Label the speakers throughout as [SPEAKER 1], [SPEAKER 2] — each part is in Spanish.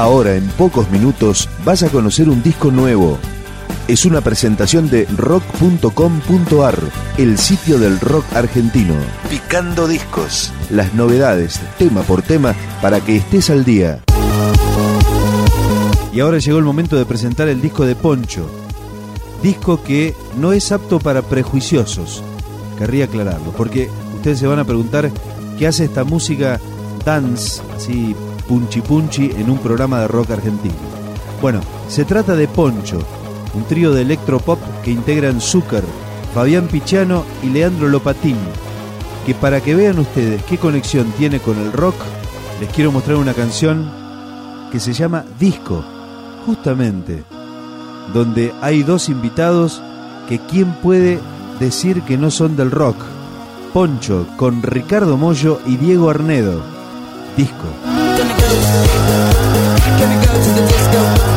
[SPEAKER 1] Ahora, en pocos minutos, vas a conocer un disco nuevo. Es una presentación de rock.com.ar, el sitio del rock argentino. Picando discos. Las novedades, tema por tema, para que estés al día. Y ahora llegó el momento de presentar el disco de Poncho. Disco que no es apto para prejuiciosos. Querría aclararlo, porque ustedes se van a preguntar qué hace esta música dance, así punchi punchi, en un programa de rock argentino. Bueno, se trata de Poncho, un trío de electropop que integran Zucker, Fabián Pichano y Leandro Lopatín, que para que vean ustedes qué conexión tiene con el rock, les quiero mostrar una canción que se llama Disco, justamente, donde hay dos invitados que quién puede decir que no son del rock. Poncho con Ricardo Mollo y Diego Arnedo. Disco. Can we go to the disco?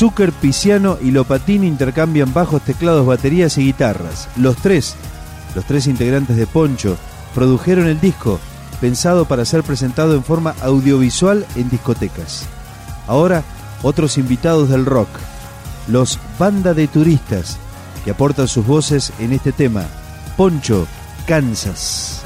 [SPEAKER 2] Zucker, Pisiano y Lopatín intercambian bajos, teclados, baterías y guitarras. Los tres, los tres integrantes de Poncho, produjeron el disco, pensado para ser presentado en forma audiovisual en discotecas. Ahora, otros invitados del rock, los Banda de Turistas, que aportan sus voces en este tema, Poncho, Kansas.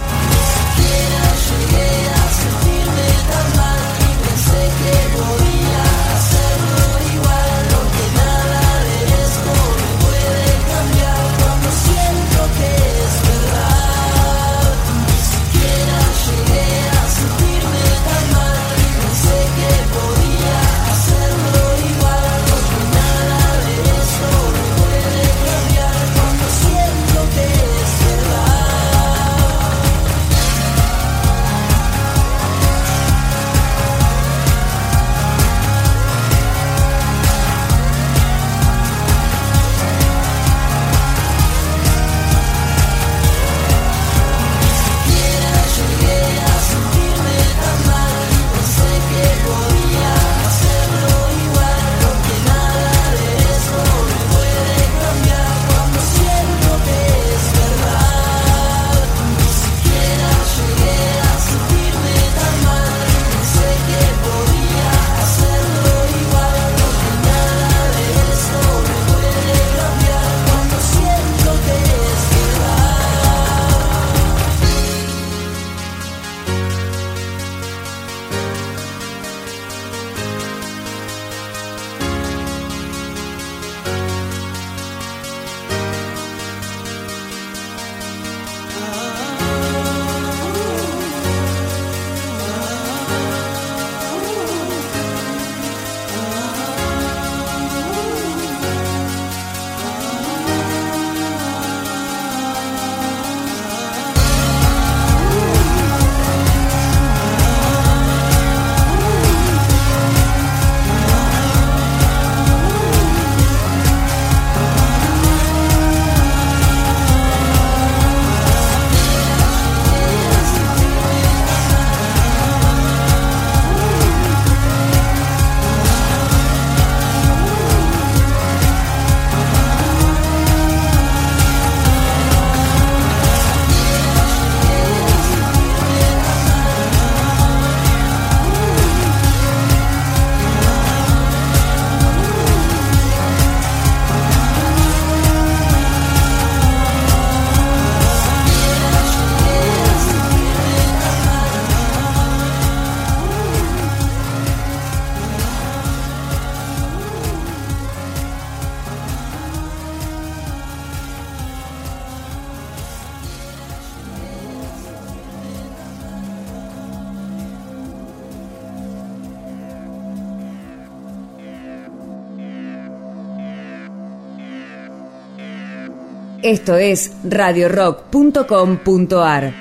[SPEAKER 3] Esto es radiorock.com.ar.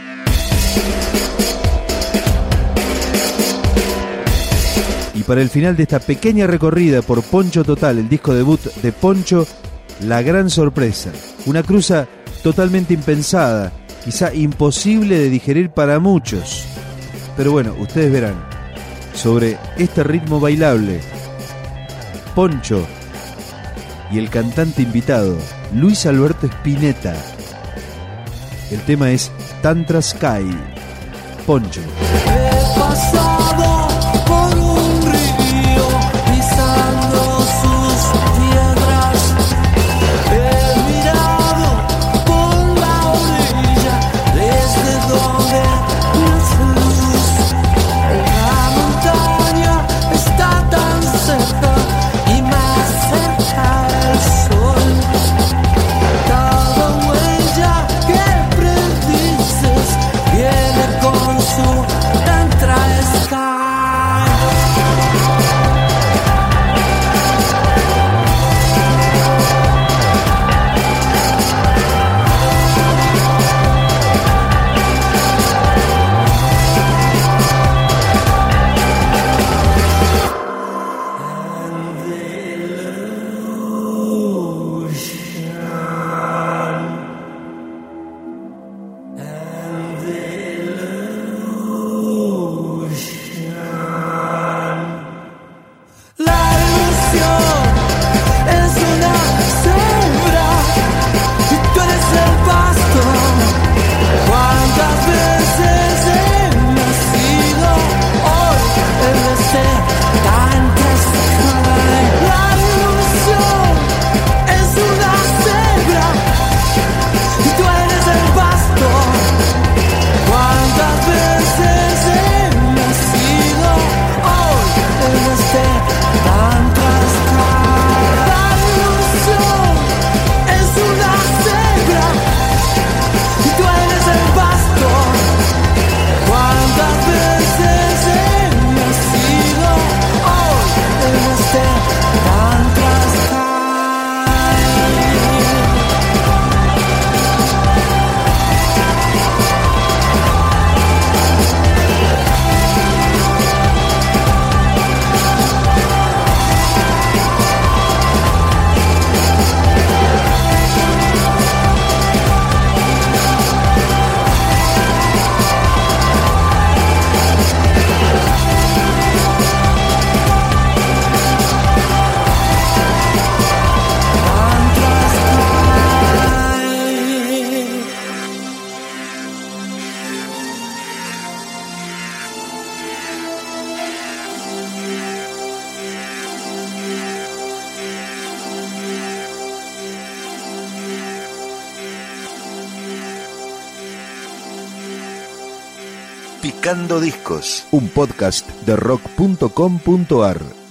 [SPEAKER 2] Y para el final de esta pequeña recorrida por Poncho Total, el disco debut de Poncho, la gran sorpresa. Una cruza totalmente impensada, quizá imposible de digerir para muchos. Pero bueno, ustedes verán. Sobre este ritmo bailable, Poncho y el cantante invitado, Luis Alberto Spinetta. El tema es Tantra Sky, Poncho.
[SPEAKER 1] Picando Discos, un podcast de rock.com.ar.